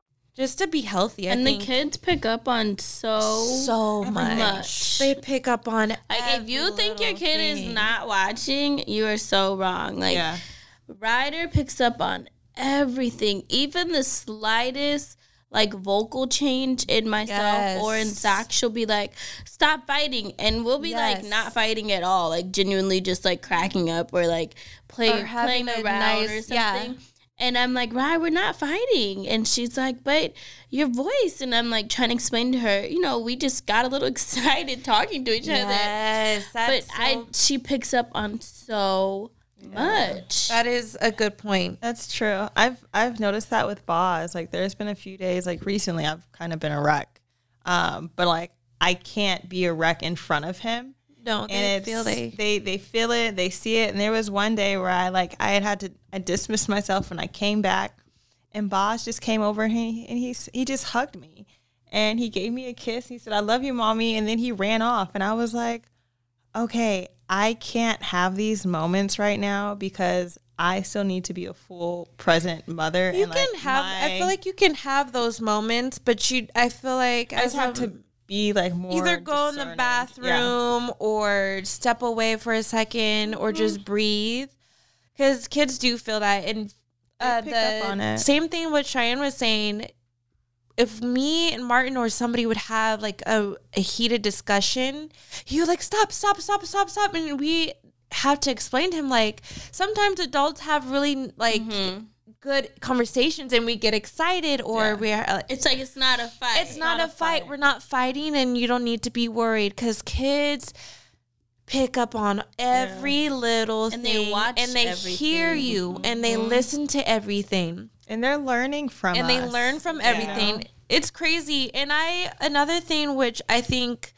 Just to be healthy I and think the kids pick up on so so much. much. they pick up on Like if you think your little kid is not watching, you are so wrong. Like Yeah. Ryder picks up on everything, even the slightest like vocal change in myself or in Zach. She'll be like, "Stop fighting," and we'll be like not fighting at all, like genuinely just like cracking up or like play, Or playing a around or something. yeah. Something. And I'm like, Rye, we're not fighting. And she's like, but your voice. And I'm like trying to explain to her, you know, we just got a little excited talking to each other yes but that's I she picks up on so much. that is a good point That's true. I've I've noticed that with Boz. Like there's been a few days like recently I've kind of been a wreck. Um, but like I can't be a wreck in front of him. No And they feel they they they feel it, they see it. And there was one day where I like I had had to I dismissed myself and I came back and Boz just came over and he and he he just hugged me. And he gave me a kiss. He said, I love you, mommy. And then he ran off. And I was like, okay, I can't have these moments right now because I still need to be a full present mother. you can like, have i feel like you can have those moments but you i feel like I just as have to be like more either go in the discerning. bathroom or step away for a second or Mm-hmm. just breathe because kids do feel that and uh, pick the up on it. same thing what Cheyenne was saying if me and Martin or somebody would have like a, a heated discussion he would like stop stop stop stop stop and we have to explain to him like sometimes adults have really like good conversations and we get excited or Yeah. we're like, It's like it's not a fight. it's not, a fight. We're not fighting, and you don't need to be worried because kids pick up on every little And they watch and they hear everything. you, and they listen to everything, And they're learning from and they learn from everything. know? It's crazy. And I another thing which I think,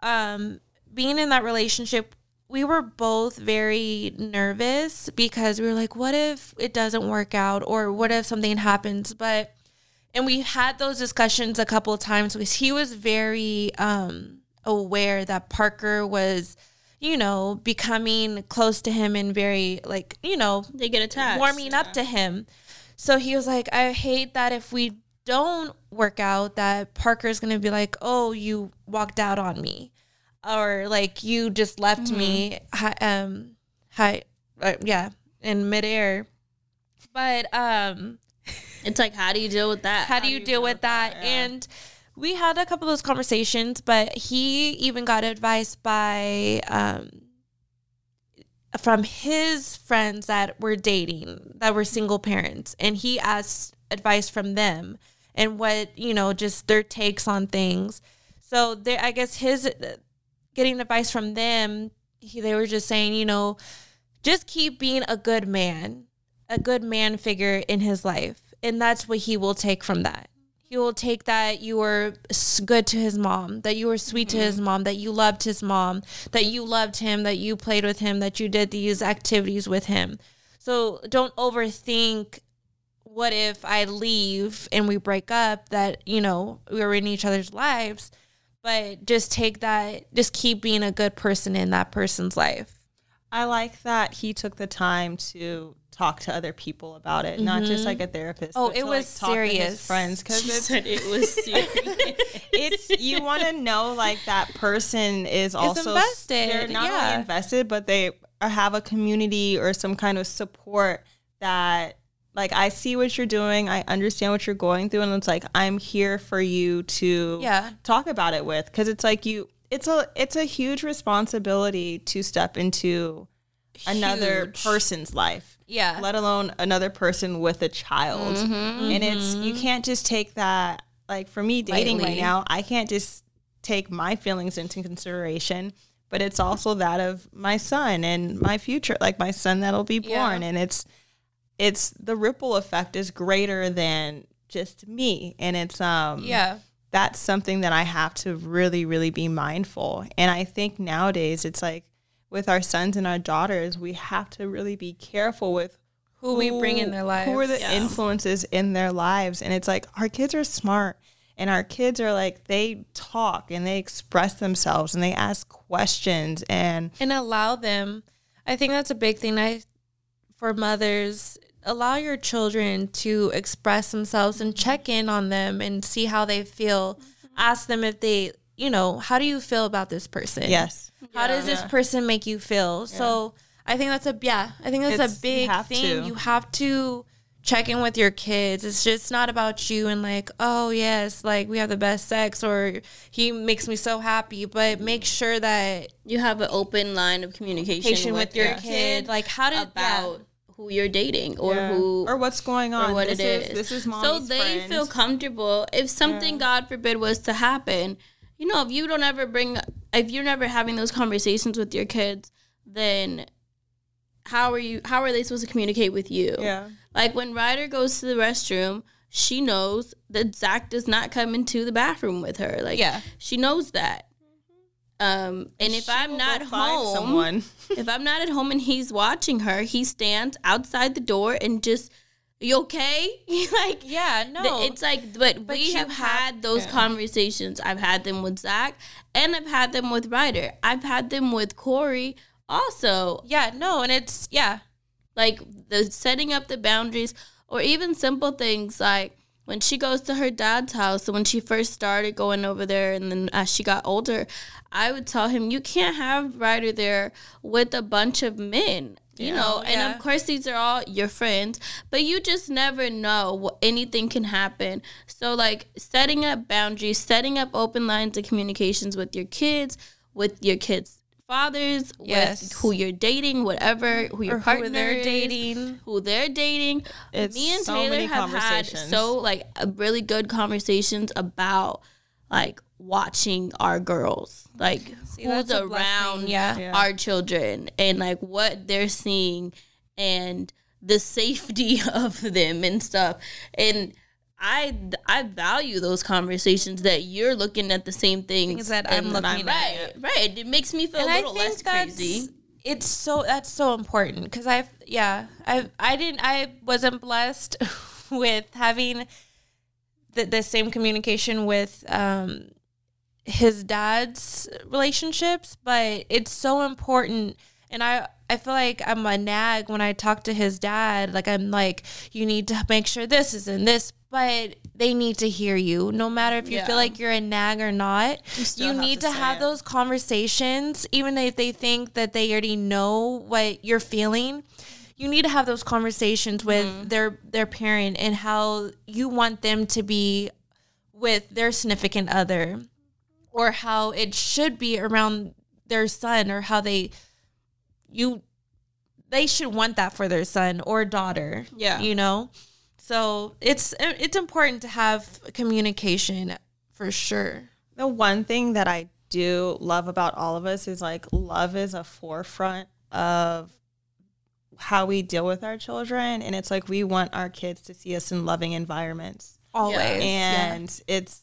um, being in that relationship. We were both very nervous because we were like, what if it doesn't work out or what if something happens? But and we had those discussions a couple of times because he was very um aware that Parker was you know becoming close to him and very like you know They get attached. warming up to him. So he was like, I hate that if we don't work out, that Parker's gonna be like, oh, you walked out on me, or like you just left me, hi, um, hi, uh, yeah, in midair. But um, It's like, how do you deal with that? how do you deal with that? And we had a couple of those conversations, but he even got advice by um from his friends that were dating, that were single parents, and he asked advice from them and what, you know, just their takes on things. So there I guess his getting advice from them, he, they were just saying, you know, just keep being a good man, a good man figure in his life. And that's what he will take from that. He will take that you were good to his mom, that you were sweet to mm-hmm. his mom, that you loved his mom, that you loved him, that you played with him, that you did these activities with him. So don't overthink what if I leave and we break up that, you know, we were in each other's lives, but just take that, just keep being a good person in that person's life. I like that he took the time to talk to other people about it, not just like a mm-hmm. therapist. Oh, it to, was like, talk to his serious. friends because said it was serious. it's you want to know like that person is also invested, They're not yeah. only invested, but they uh, have a community or some kind of support that like I see what you're doing, I understand what you're going through, and it's like I'm here for you to Yeah. talk about it with because it's like you it's a it's a huge responsibility to step into another person's life Yeah. let alone another person with a child. Mm-hmm. And it's you mm-hmm. can't just take that like for me dating right now, I can't just take my feelings into consideration, but it's also that of my son and my future, like my son that'll be Yeah. born and it's it's the ripple effect is greater than just me and it's um yeah. that's something that I have to really, really be mindful. And I think nowadays it's like with our sons and our daughters, we have to really be careful with Who we bring in their lives. Who are the lives. influences in their lives? And it's like our kids are smart and our kids are like they talk and they express themselves and they ask questions and and allow them i think that's a big thing i for mothers allow your children to express themselves and check in on them and see how they feel. Mm-hmm. Ask them if they you know how do you feel about this person? Yes. how does this person make you feel? So i think that's a yeah i think that's It's- a big have thing. to. you have to check in with your kids. It's just not about you and like oh yes like we have the best sex or he makes me so happy but mm-hmm. make sure that you have an open line of communication communication with, your your kid. Like how did about who you're dating or Yeah. who or what's going on. or what this it is, is. This is so they friend. feel comfortable. If something, God forbid, was to happen, you know, if you don't ever bring, if you're never having those conversations with your kids, then how are you? How are they supposed to communicate with you? Yeah. Like when Ryder goes to the restroom, she knows that Zach does not come into the bathroom with her. Like, Yeah. she knows that. Um, and if She I'm not home, someone. if I'm not at home and he's watching her, he stands outside the door and just, you okay? like, yeah no it's like, but, But we have have- had those conversations. I've had them with Zach and I've had them with Ryder. I've had them with Cory also. yeah no and it's yeah Like the setting up the boundaries or even simple things like when she goes to her dad's house, so when she first started going over there and then as she got older, I would tell him, you can't have Ryder there with a bunch of men. You know, and yeah. of course these are all your friends, but you just never know what anything can happen. So like setting up boundaries, setting up open lines of communications with your kids, with your kids' fathers, Yes. with who you're dating, whatever, who your Or who partner they're is, dating. who they're dating. It's Me and so Taylor many have had so like a really good conversations about like watching our girls, like who's around yeah. Yeah. our children and like what they're seeing and the safety of them and stuff. And I I value those conversations that you're looking at the same things, Things that I'm looking right, at. Right, It makes me feel and a little less crazy. it's so that's so important because I've yeah I I didn't I wasn't blessed with having the, the same communication with um, his dad's relationships, but it's so important. And I, I feel like I'm a nag when I talk to his dad. Like I'm like, you need to make sure this is in this, but they need to hear you. No matter if you Yeah. feel like you're a nag or not, you, have need to to, have it. those conversations, even if they think that they already know what you're feeling. You need to have those conversations with Mm-hmm. their their parent and how you want them to be with their significant other or how it should be around their son or how they you they should want that for their son or daughter Yeah. you know so it's eh, it's important to have communication for sure The one thing that I do love about all of us is like love is a forefront of how we deal with our children. And it's like we want our kids to see us in loving environments. always and it's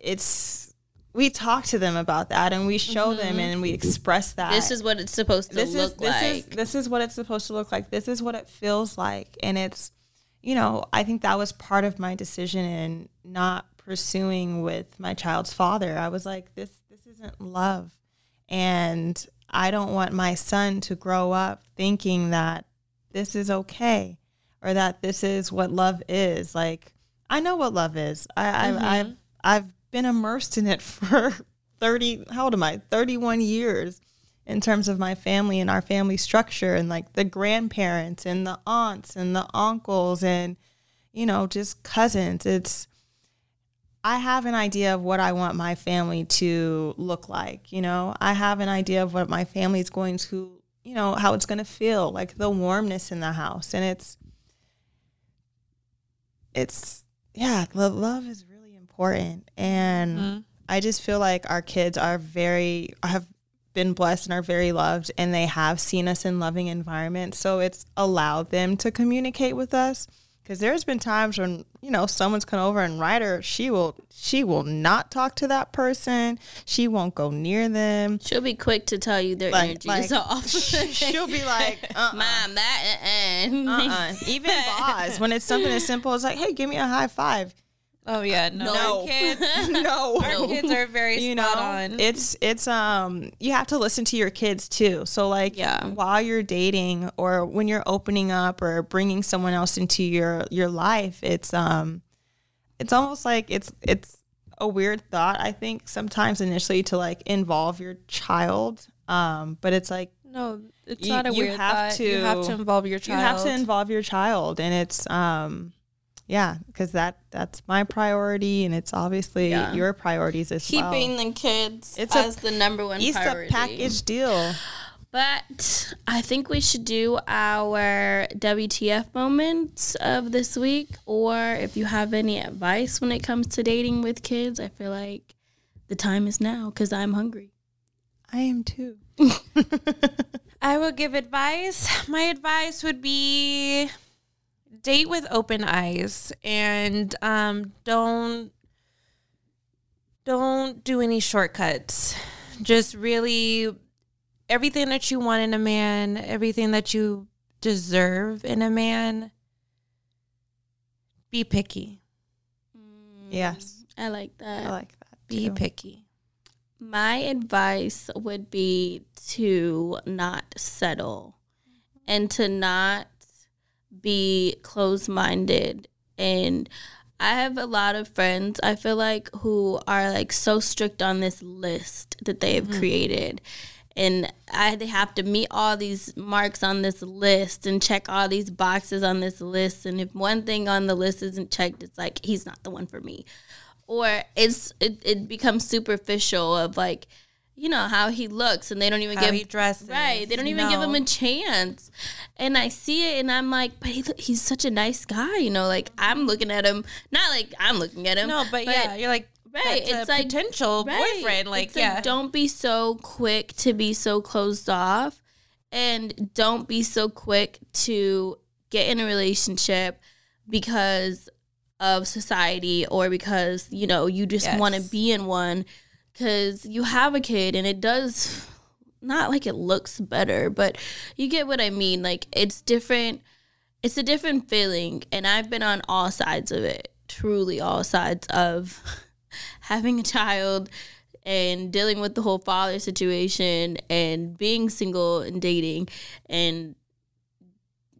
it's we talk to them about that and we show them mm-hmm. and we express that This is what it's supposed to this is look this like. is this is what it's supposed to look like. This is what it feels like, and it's you know I think that was part of my decision in not pursuing with my child's father. I was like this this isn't love, and I don't want my son to grow up thinking that this is okay or that this is what love is. Like I know what love is. I, I've, mm-hmm. I've I've been immersed in it for thirty. How old am I? Thirty-one years in terms of my family and our family structure and like the grandparents and the aunts and the uncles and you know just cousins. It's I have an idea of what I want my family to look like. You know, I have an idea of what my family is going to, you know, how it's going to feel, like the warmness in the house. And it's, it's, yeah, lo- love is important. And I just feel like our kids are very, have been blessed and are very loved and they have seen us in loving environments. So it's allowed them to communicate with us. Because there's been times when you know someone's come over and Ryder, she will she will not talk to that person. She won't go near them. She'll be quick to tell you their Like- energy like, is off. She'll be like, uh, Mom, that uh, uh uh, even Boz when it's something as simple as like, hey, give me a high five. Oh yeah no, No. Our kids no, our kids are very you spot know on it's it's um you have to listen to your kids too so like Yeah. while you're dating or when you're opening up or bringing someone else into your your life it's um it's almost like it's it's a weird thought i think sometimes initially to like involve your child um but it's like no it's You- not a you weird have thought. you have to- to involve your child you have to involve your child and it's um yeah because that that's my priority and it's obviously Yeah. your priorities as well keeping the kids It's a- the number one it's priority. a package deal But I think we should do our WTF moments of this week, or if you have any advice when it comes to dating with kids, I feel like the time is now because I'm hungry. i am too I will give advice. My advice would be date with open eyes and um, don't don't do any shortcuts. Just really everything that you want in a man, everything that you deserve in a man. Be picky. yes I like that. i like that Be picky. My advice would be to not settle and to not be closed minded. And I have a lot of friends, I feel like, who are like so strict on this list that they have mm-hmm. created. And I they have to meet all these marks on this list and check all these boxes on this list. And if one thing on the list isn't checked, it's like he's not the one for me or it's it, it becomes superficial of like you know how he looks and they don't even How give he dresses. right they don't even give him a chance and i see it and i'm like but he, he's such a nice guy you know like i'm looking at him not like i'm looking at him No, but, yeah, you're like right it's a like potential right. boyfriend. Like It's yeah, don't be so quick to be so closed off and don't be so quick to get in a relationship because of society or because you know you just Yes. want to be in one because you have a kid and it does not like it looks better but you get what i mean. Like it's different it's a different feeling and i've been on all sides of it truly all sides of having a child and dealing with the whole father situation and being single and dating and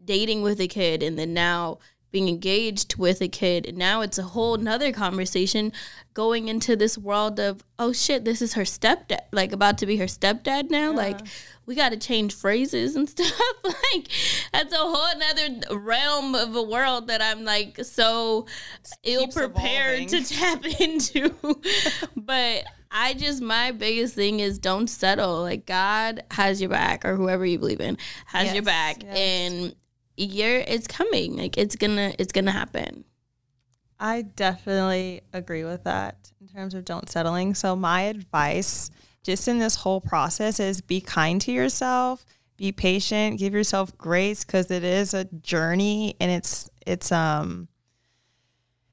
dating with a kid and then now being engaged with a kid. And now it's a whole nother conversation going into this world of oh shit this is her stepdad like about to be her stepdad now. Yeah. like we got to change phrases and stuff. Like that's a whole nother realm of a world that i'm like so ill prepared to tap into. But I just my biggest thing is don't settle. Like God has your back, or whoever you believe in has yes, your back, yes. and you're it's coming. Like it's gonna it's gonna happen. I definitely agree with that in terms of don't settling. So my advice just in this whole process is be kind to yourself, be patient, give yourself grace cuz it is a journey and it's it's um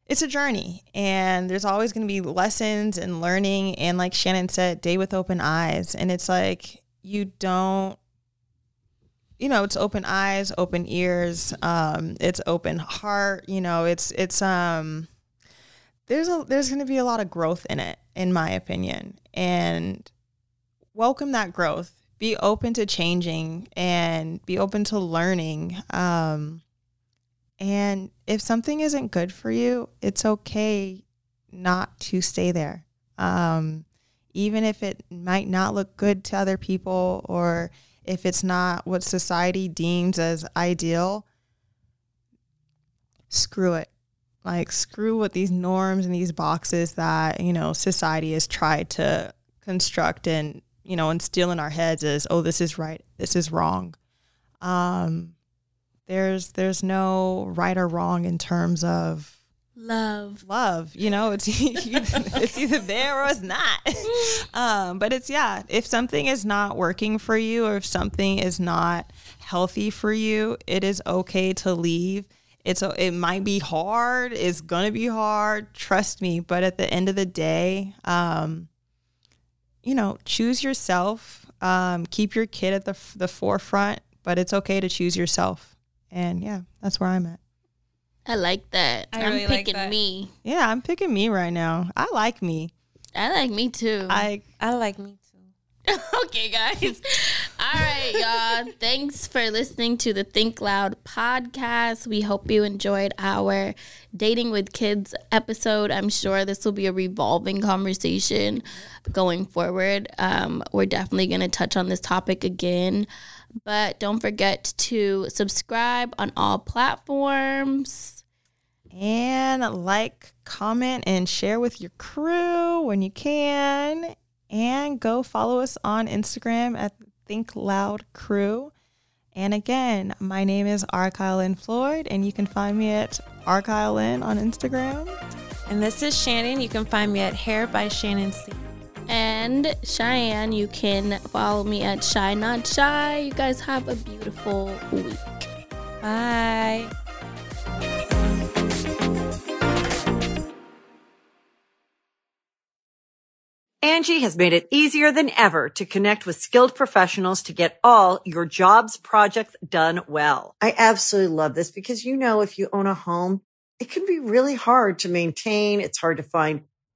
it's a journey and there's always going to be lessons and learning and like Shanan said, day with open eyes and it's like you don't you know it's open eyes open ears um it's open heart you know it's it's um there's a there's going to be a lot of growth in it in my opinion. And welcome that growth. Be open to changing and be open to learning um and if something isn't good for you it's okay not to stay there. Um even if it might not look good to other people or if it's not what society deems as ideal, screw it. Like, screw what these norms and these boxes that, you know, society has tried to construct and, you know, instill in our heads as, oh, this is right, this is wrong. Um, there's there's no right or wrong in terms of love. Love you know it's it's either there or it's not. Um, but it's yeah if something is not working for you or if something is not healthy for you it is okay to leave. It's it might be hard it's gonna be hard trust me. But at the end of the day um, you know choose yourself. Um, keep your kid at the, the forefront but it's okay to choose yourself. And yeah that's where i'm at I like that. I am really picking like me. Yeah, I'm picking me right now. I like me. I like me too. I I like me too. okay, guys. All right, y'all. Thanks for listening to the Think Loud podcast. We hope you enjoyed our Dating with Kids episode. I'm sure this will be a revolving conversation going forward. Um, we're definitely going to touch on this topic again. But don't forget to subscribe on all platforms. And like, comment, and share with your crew when you can. And go follow us on Instagram at Think Loud Crew. And again, my name is Arkyle Lynn Floyd, and you can find me at Arkyle Lynn on Instagram. And this is Shanan. You can find me at Hair by Shanan C and Cheyenne. You can follow me at Chey Not Shy. You guys have a beautiful week. Bye. Angi has made it easier than ever to connect with skilled professionals to get all your jobs projects done well. I absolutely love this because, you know, if you own a home, it can be really hard to maintain. It's hard to find